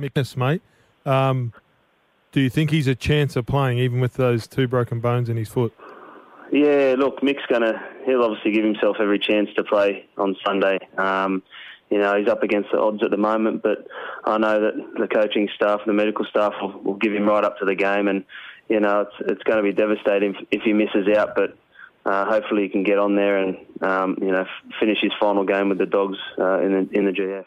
Mickness, mate. Um, do you think he's a chance of playing, even with those two broken bones in his foot? Yeah, look, Mick's gonna. He'll obviously give himself every chance to play on Sunday. Um, you know, he's up against the odds at the moment, but I know that the coaching staff and the medical staff will, will give him right up to the game, and you know, it's it's going to be devastating if, he misses out, but. Uh, hopefully, he can get on there and um, you know finish his final game with the Dogs uh, in the in the GF.